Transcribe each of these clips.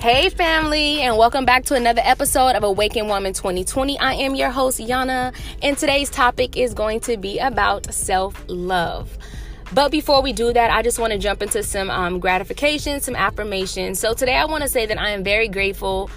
Hey, family, and welcome back to another episode of Awakened Woman 2020. I am your host, Yana, and today's topic is going to be about self love. But before we do that, I just want to jump into some um, gratification, some affirmations. So, today I want to say that I am very grateful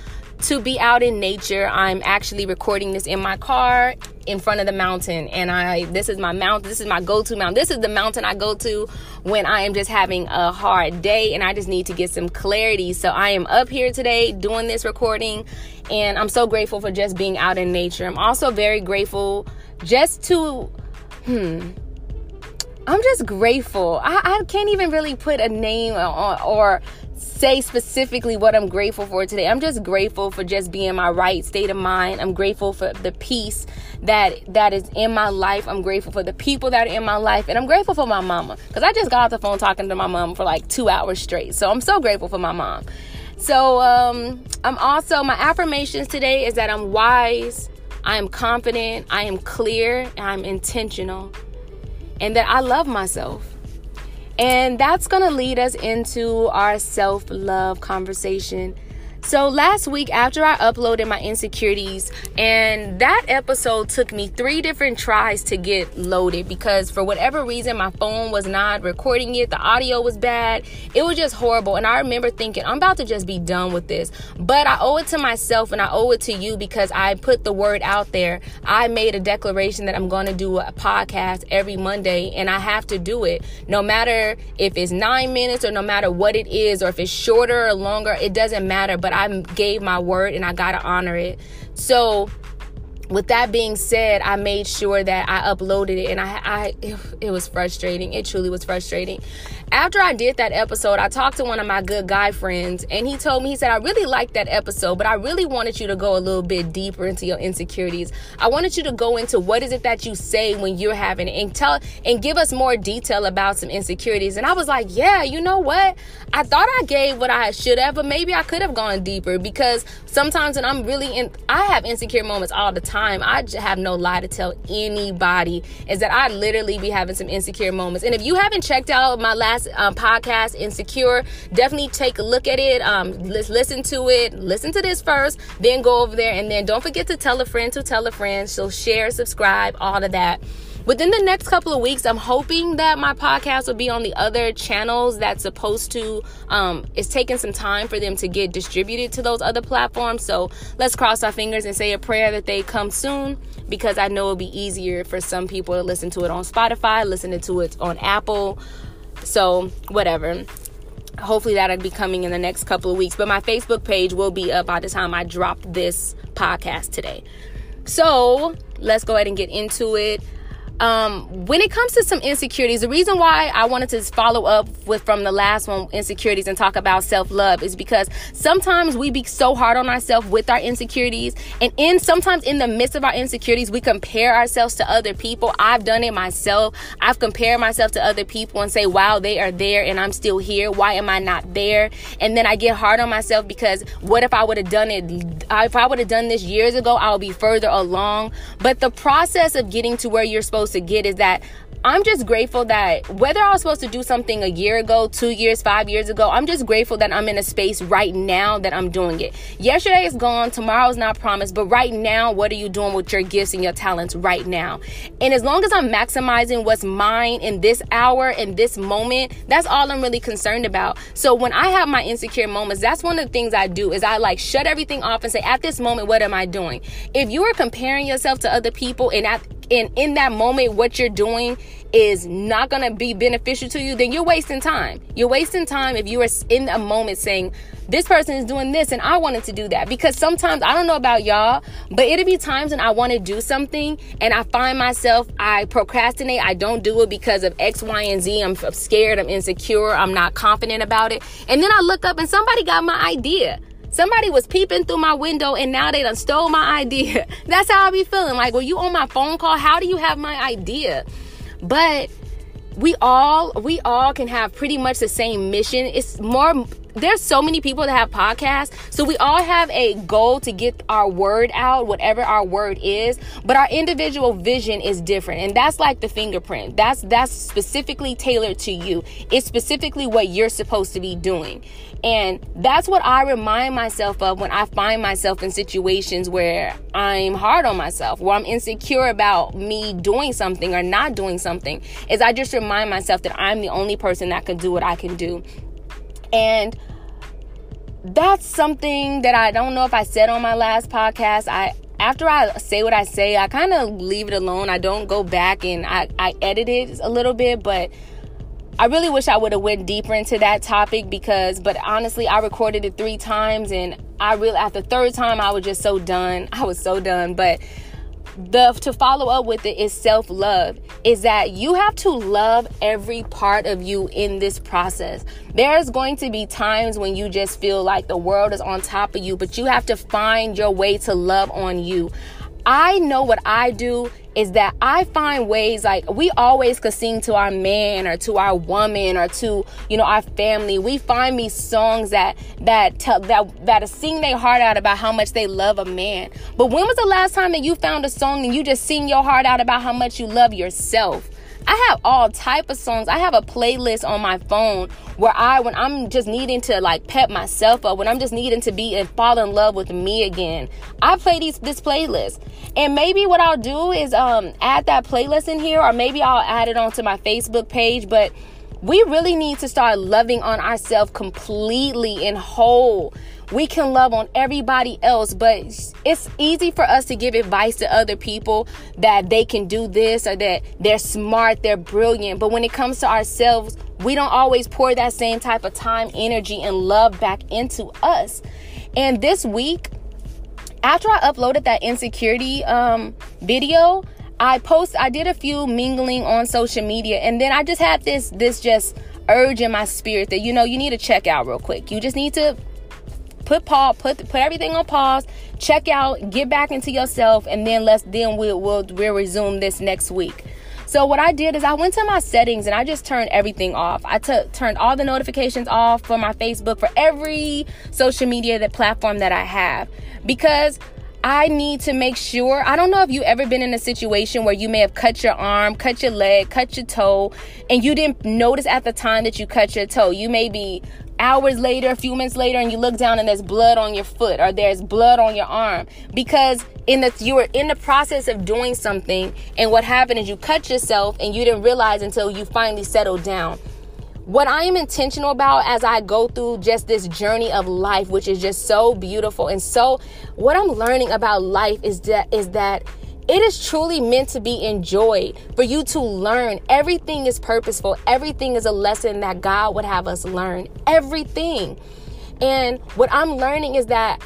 to be out in nature. I'm actually recording this in my car in front of the mountain. And I this is my mountain this is my go-to mountain this is the mountain I go to when I am just having a hard day and I just need to get some clarity. So I am up here today doing this recording and I'm so grateful for just being out in nature. I'm also very grateful just to hmm I'm just grateful. I, I can't even really put a name or, or say specifically what I'm grateful for today. I'm just grateful for just being my right state of mind. I'm grateful for the peace that that is in my life. I'm grateful for the people that are in my life, and I'm grateful for my mama because I just got off the phone talking to my mom for like two hours straight. So I'm so grateful for my mom. So um, I'm also my affirmations today is that I'm wise, I am confident, I am clear, I'm intentional, and that I love myself. And that's going to lead us into our self love conversation. So last week, after I uploaded my insecurities, and that episode took me three different tries to get loaded because for whatever reason, my phone was not recording it. The audio was bad. It was just horrible. And I remember thinking, I'm about to just be done with this. But I owe it to myself and I owe it to you because I put the word out there. I made a declaration that I'm going to do a podcast every Monday, and I have to do it. No matter if it's nine minutes or no matter what it is, or if it's shorter or longer, it doesn't matter. But I gave my word and I got to honor it. So, with that being said, I made sure that I uploaded it and I, I it, it was frustrating. It truly was frustrating after I did that episode, I talked to one of my good guy friends, and he told me, he said, I really liked that episode, but I really wanted you to go a little bit deeper into your insecurities. I wanted you to go into what is it that you say when you're having and tell and give us more detail about some insecurities. And I was like, yeah, you know what? I thought I gave what I should have, but maybe I could have gone deeper because sometimes when I'm really in, I have insecure moments all the time. I have no lie to tell anybody is that I literally be having some insecure moments. And if you haven't checked out my last um, podcast, Insecure. Definitely take a look at it. Um, let's listen to it. Listen to this first, then go over there, and then don't forget to tell a friend to tell a friend. So share, subscribe, all of that. Within the next couple of weeks, I'm hoping that my podcast will be on the other channels that's supposed to, um, it's taking some time for them to get distributed to those other platforms. So let's cross our fingers and say a prayer that they come soon because I know it'll be easier for some people to listen to it on Spotify, listening to it on Apple. So, whatever. Hopefully, that'll be coming in the next couple of weeks. But my Facebook page will be up by the time I drop this podcast today. So, let's go ahead and get into it um, when it comes to some insecurities, the reason why I wanted to follow up with from the last one, insecurities, and talk about self love is because sometimes we be so hard on ourselves with our insecurities, and in sometimes in the midst of our insecurities, we compare ourselves to other people. I've done it myself. I've compared myself to other people and say, "Wow, they are there, and I'm still here. Why am I not there?" And then I get hard on myself because what if I would have done it? If I would have done this years ago, I would be further along. But the process of getting to where you're supposed supposed to get is that I'm just grateful that whether I was supposed to do something a year ago, two years, five years ago, I'm just grateful that I'm in a space right now that I'm doing it. Yesterday is gone, tomorrow is not promised, but right now, what are you doing with your gifts and your talents right now? And as long as I'm maximizing what's mine in this hour, in this moment, that's all I'm really concerned about. So when I have my insecure moments, that's one of the things I do is I like shut everything off and say, at this moment, what am I doing? If you are comparing yourself to other people and at and in that moment what you're doing is not going to be beneficial to you then you're wasting time. You're wasting time if you are in a moment saying this person is doing this and I wanted to do that. Because sometimes I don't know about y'all but it'll be times when I want to do something and I find myself I procrastinate I don't do it because of X Y and Z I'm scared I'm insecure I'm not confident about it. And then I look up and somebody got my idea Somebody was peeping through my window and now they done stole my idea. That's how I be feeling. Like, well, you on my phone call? How do you have my idea? But we all we all can have pretty much the same mission. It's more there's so many people that have podcasts. So we all have a goal to get our word out, whatever our word is, but our individual vision is different. And that's like the fingerprint. That's that's specifically tailored to you. It's specifically what you're supposed to be doing. And that's what I remind myself of when I find myself in situations where I'm hard on myself, where I'm insecure about me doing something or not doing something. Is I just remind myself that I'm the only person that can do what I can do. And that's something that I don't know if I said on my last podcast. I after I say what I say, I kind of leave it alone. I don't go back and I, I edit it a little bit, but I really wish I would have went deeper into that topic because but honestly I recorded it 3 times and I really after third time I was just so done. I was so done, but the to follow up with it is self-love is that you have to love every part of you in this process. There's going to be times when you just feel like the world is on top of you but you have to find your way to love on you I know what I do is that I find ways like we always could sing to our man or to our woman or to you know our family. We find me songs that that tell that that sing their heart out about how much they love a man. But when was the last time that you found a song and you just sing your heart out about how much you love yourself? I have all type of songs. I have a playlist on my phone where I when I'm just needing to like pep myself up, when I'm just needing to be and fall in love with me again. I play these this playlist. And maybe what I'll do is um add that playlist in here or maybe I'll add it onto my Facebook page, but we really need to start loving on ourselves completely and whole we can love on everybody else, but it's easy for us to give advice to other people that they can do this or that they're smart, they're brilliant. But when it comes to ourselves, we don't always pour that same type of time, energy, and love back into us. And this week, after I uploaded that insecurity um, video, I post I did a few mingling on social media and then I just had this this just urge in my spirit that you know you need to check out real quick. You just need to put pause, put put everything on pause, check out, get back into yourself, and then let's then we'll we'll, we'll resume this next week. So what I did is I went to my settings and I just turned everything off. I t- turned all the notifications off for my Facebook, for every social media that platform that I have, because I need to make sure. I don't know if you ever been in a situation where you may have cut your arm, cut your leg, cut your toe, and you didn't notice at the time that you cut your toe. You may be hours later, a few minutes later, and you look down and there's blood on your foot or there's blood on your arm because in the you were in the process of doing something, and what happened is you cut yourself and you didn't realize until you finally settled down. What I am intentional about as I go through just this journey of life, which is just so beautiful and so, what I'm learning about life is that is that it is truly meant to be enjoyed for you to learn. Everything is purposeful. Everything is a lesson that God would have us learn. Everything. And what I'm learning is that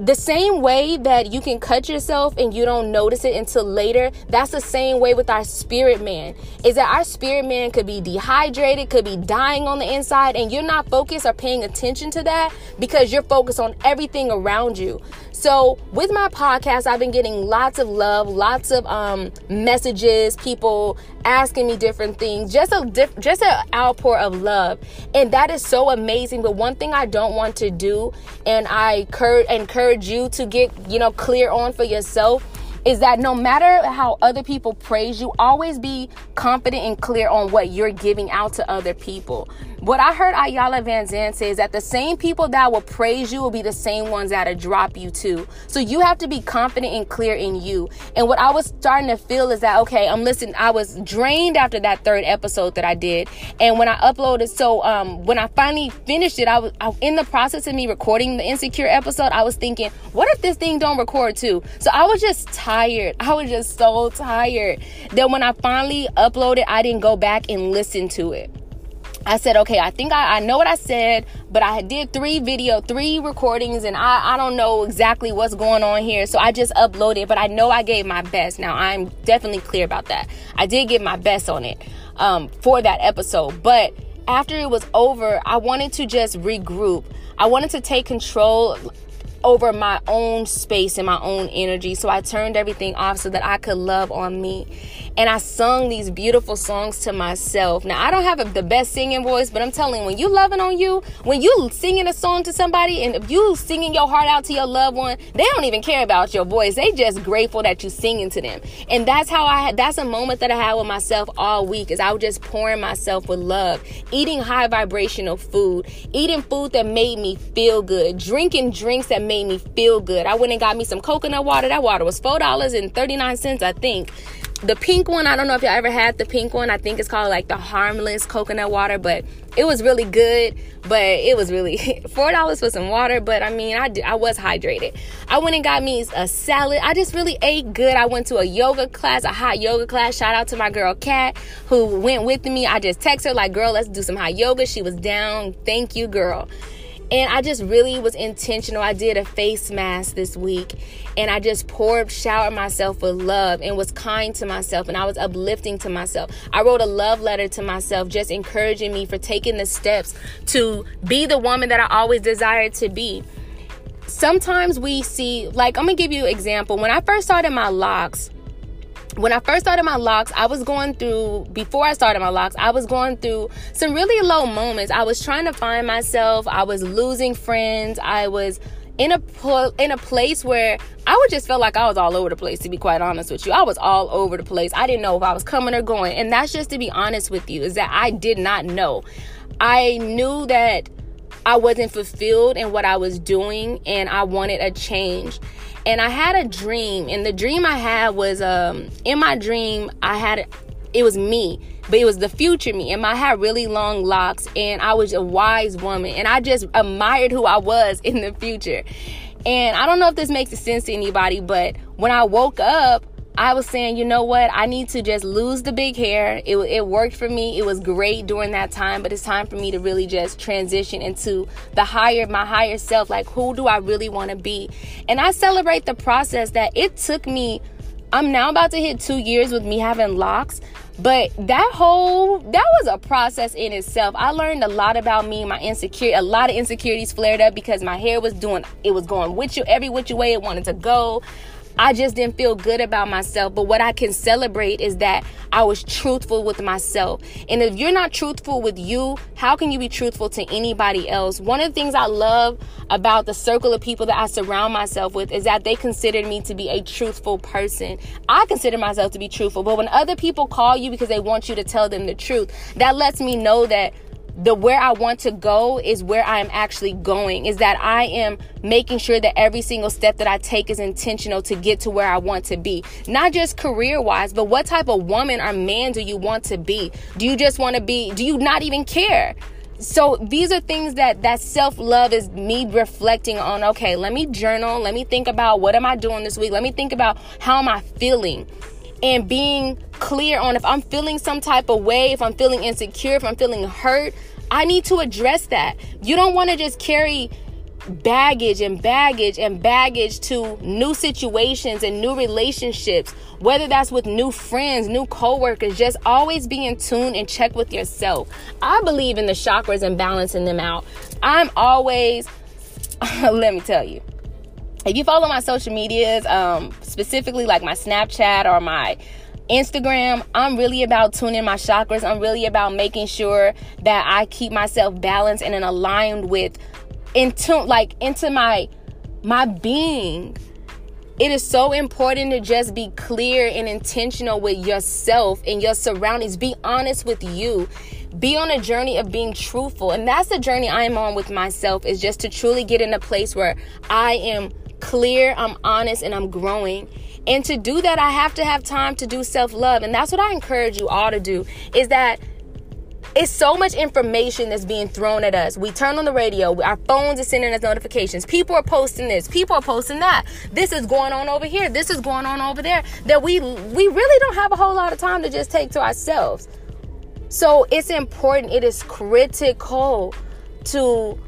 the same way that you can cut yourself and you don't notice it until later that's the same way with our spirit man. Is that our spirit man could be dehydrated could be dying on the inside and you're not focused or paying attention to that because you're focused on everything around you. So with my podcast i've been getting lots of love lots of um, messages people asking me different things just a diff- just an outpour of love. And that is so amazing but one thing i don't want to do and i cur- encourage encourage you to get, you know, clear on for yourself is that no matter how other people praise you, always be confident and clear on what you're giving out to other people. What I heard Iyanla Vanzant say is that the same people that will praise you will be the same ones that'll drop you too. So you have to be confident and clear in you. And what I was starting to feel is that okay, I'm listening. I was drained after that third episode that I did, and when I uploaded, so um, when I finally finished it, I was I, in the process of me recording the insecure episode. I was thinking, what if this thing don't record too? So I was just tired. I was just so tired that when I finally uploaded, I didn't go back and listen to it. I said, okay, I think I, I know what I said, but I did three video, three recordings, and I, I don't know exactly what's going on here. So I just uploaded, but I know I gave my best. Now I'm definitely clear about that. I did give my best on it um, for that episode. But after it was over, I wanted to just regroup. I wanted to take control over my own space and my own energy. So I turned everything off so that I could love on me. and I sung these beautiful songs to myself. Now, I don't have a, the best singing voice, but I'm telling you, when you loving on you, when you singing a song to somebody and you singing your heart out to your loved one, they don't even care about your voice. They just grateful that you singing to them. And that's how I that's a moment that I had with myself all week is I was just pouring myself with love, eating high vibrational food, eating food that made me feel good, drinking drinks that made me feel good. I went and got me some coconut water. That water was $4.39, I think the pink one, I don't know if y'all ever had the pink one. I think it's called like the harmless coconut water, but it was really good. But it was really four dollars for some water. But I mean, I I was hydrated. I went and got me a salad. I just really ate good. I went to a yoga class, a hot yoga class. Shout out to my girl Kat who went with me. I just text her like, "Girl, let's do some hot yoga." She was down. Thank you, girl. And I just really was intentional. I did a face mask this week and I just poured, showered myself with love and was kind to myself and I was uplifting to myself. I wrote a love letter to myself, just encouraging me for taking the steps to be the woman that I always desired to be. Sometimes we see, like, I'm gonna give you an example. When I first started my locks, when I first started my locks, I was going through, before I started my locks, I was going through some really low moments. I was trying to find myself. I was losing friends. I was in a in a place where I would just feel like I was all over the place to be quite honest with you. I was all over the place. I didn't know if I was coming or going. And that's just to be honest with you is that I did not know. I knew that I wasn't fulfilled in what I was doing and I wanted a change and I had a dream, and the dream I had was um in my dream I had it was me, but it was the future me, and I had really long locks, and I was a wise woman, and I just admired who I was in the future. And I don't know if this makes sense to anybody, but when I woke up, I was saying, you know what? I need to just lose the big hair. It, it worked for me. It was great during that time, but it's time for me to really just transition into the higher, my higher self. Like, who do I really want to be? And I celebrate the process that it took me. I'm now about to hit two years with me having locks, but that whole that was a process in itself. I learned a lot about me, my insecurity, a lot of insecurities flared up because my hair was doing it was going with you every which way it wanted to go. I just didn't feel good about myself. But what I can celebrate is that I was truthful with myself. And if you're not truthful with you, how can you be truthful to anybody else? One of the things I love about the circle of people that I surround myself with is that they consider me to be a truthful person. I consider myself to be truthful. But when other people call you because they want you to tell them the truth, that lets me know that the where I want to go is where I am actually going. Is that I am making sure that every single step that I take is intentional to get to where I want to be. Not just career wise, but what type of woman or man do you want to be? Do you just want to be, do you not even care? so these are things that that self-love is me reflecting on okay let me journal let me think about what am i doing this week let me think about how am i feeling and being clear on if i'm feeling some type of way if i'm feeling insecure if i'm feeling hurt I need to address that. You don't want to just carry baggage and baggage and baggage to new situations and new relationships, whether that's with new friends, new coworkers, just always be in tune and check with yourself. I believe in the chakras and balancing them out. I'm always, let me tell you, if you follow my social medias, um, specifically like my Snapchat or my Instagram, I'm really about tuning my chakras. I'm really about making sure that I keep myself balanced and aligned with in tune like into my my being. It is so important to just be clear and intentional with yourself and your surroundings. Be honest with you. Be on a journey of being truthful. And that's the journey I'm on with myself is just to truly get in a place where I am clear, I'm honest, and I'm growing. And to do that, I have to have time to do self love. And that's what I encourage you all to do is that it's so much information that's being thrown at us. We turn on the radio, our phones are sending us notifications. People are posting this, people are posting that. This is going on over here, this is going on over there. That we we really don't have a whole lot of time to just take to ourselves. So it's important, it is critical to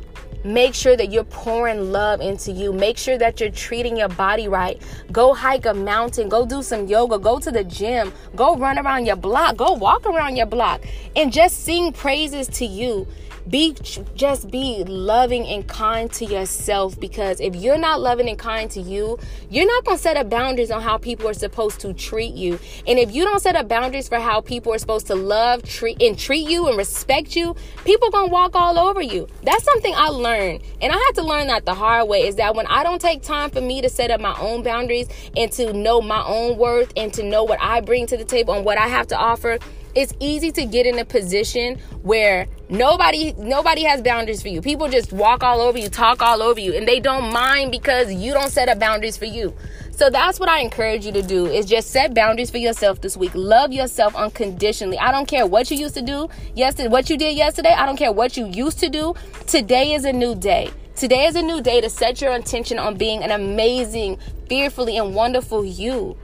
Make sure that you're pouring love into you. Make sure that you're treating your body right. Go hike a mountain. Go do some yoga. Go to the gym. Go run around your block. Go walk around your block and just sing praises to you be just be loving and kind to yourself because if you're not loving and kind to you you're not going to set up boundaries on how people are supposed to treat you. And if you don't set up boundaries for how people are supposed to love treat and treat you and respect you people going to walk all over you. That's something i learned. And i had to learn that the hard way is that when i don't take time for me to set up my own boundaries and to know my own worth and to know what i bring to the table and what i have to offer it's easy to get in a position where nobody nobody has boundaries for you. People just walk all over you talk all over you and they don't mind because you don't set up boundaries for you. So that's what i encourage you to do is just set boundaries for yourself this week. Love yourself unconditionally. I don't care what you used to do yesterday what you did yesterday. I don't care what you used to do. Today is a new day. Today is a new day to set your intention on being an amazing fearfully and wonderful you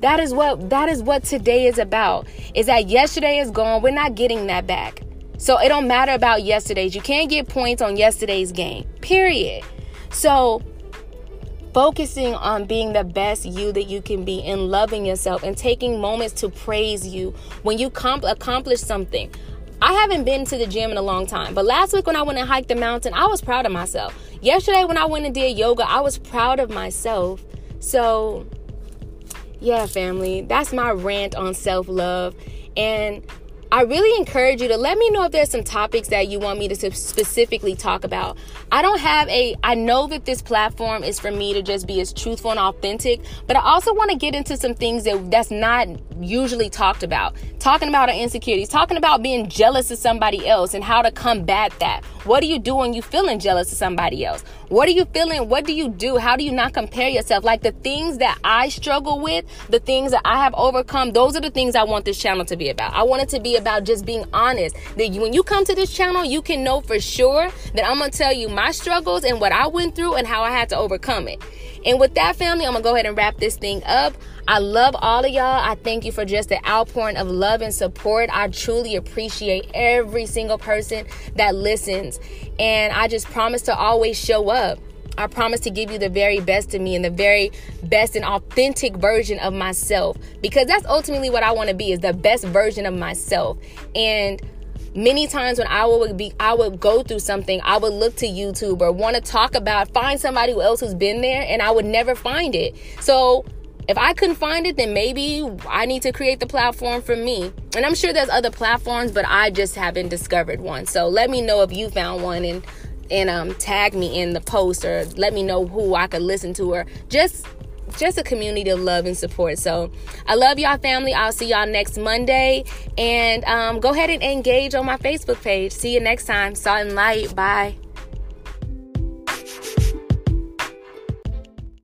that is what that is what today is about. Is that yesterday is gone. We're not getting that back. So it don't matter about yesterday's. You can't get points on yesterday's game. Period. So focusing on being the best you that you can be and loving yourself and taking moments to praise you when you comp- accomplish something. I haven't been to the gym in a long time, but last week when I went and hiked the mountain, I was proud of myself. Yesterday when I went and did yoga, I was proud of myself. So yeah, family, that's my rant on self love. And I really encourage you to let me know if there's some topics that you want me to specifically talk about. I don't have a, I know that this platform is for me to just be as truthful and authentic, but I also want to get into some things that that's not usually talked about. Talking about our insecurities, talking about being jealous of somebody else and how to combat that. What do you do when you feeling jealous of somebody else? What are you feeling? What do you do? How do you not compare yourself? Like the things that I struggle with, the things that I have overcome, those are the things I want this channel to be about. I want it to be about just being honest. That when you come to this channel, you can know for sure that I'm to tell you my struggles and what I went through and how I had to overcome it. And with that, family, I'm to go ahead and wrap this thing up. I love all of y'all. I thank you for just the outpouring of love and support. I truly appreciate every single person that listens. And I just promise to always show up. I promise to give you the very best of me and the very best and authentic version of myself because that's ultimately what I want to be is the best version of myself. And many times when I would be I would go through something, I would look to YouTube or want to talk about find somebody else who's been there and I would never find it. So if I couldn't find it, then maybe I need to create the platform for me. And I'm sure there's other platforms, but I just haven't discovered one. So let me know if you found one and and um, tag me in the post or let me know who I could listen to or just just a community of love and support. So I love y'all family. I'll see y'all next Monday. And um, go ahead and engage on my Facebook page. See you next time. Salt and light. Bye.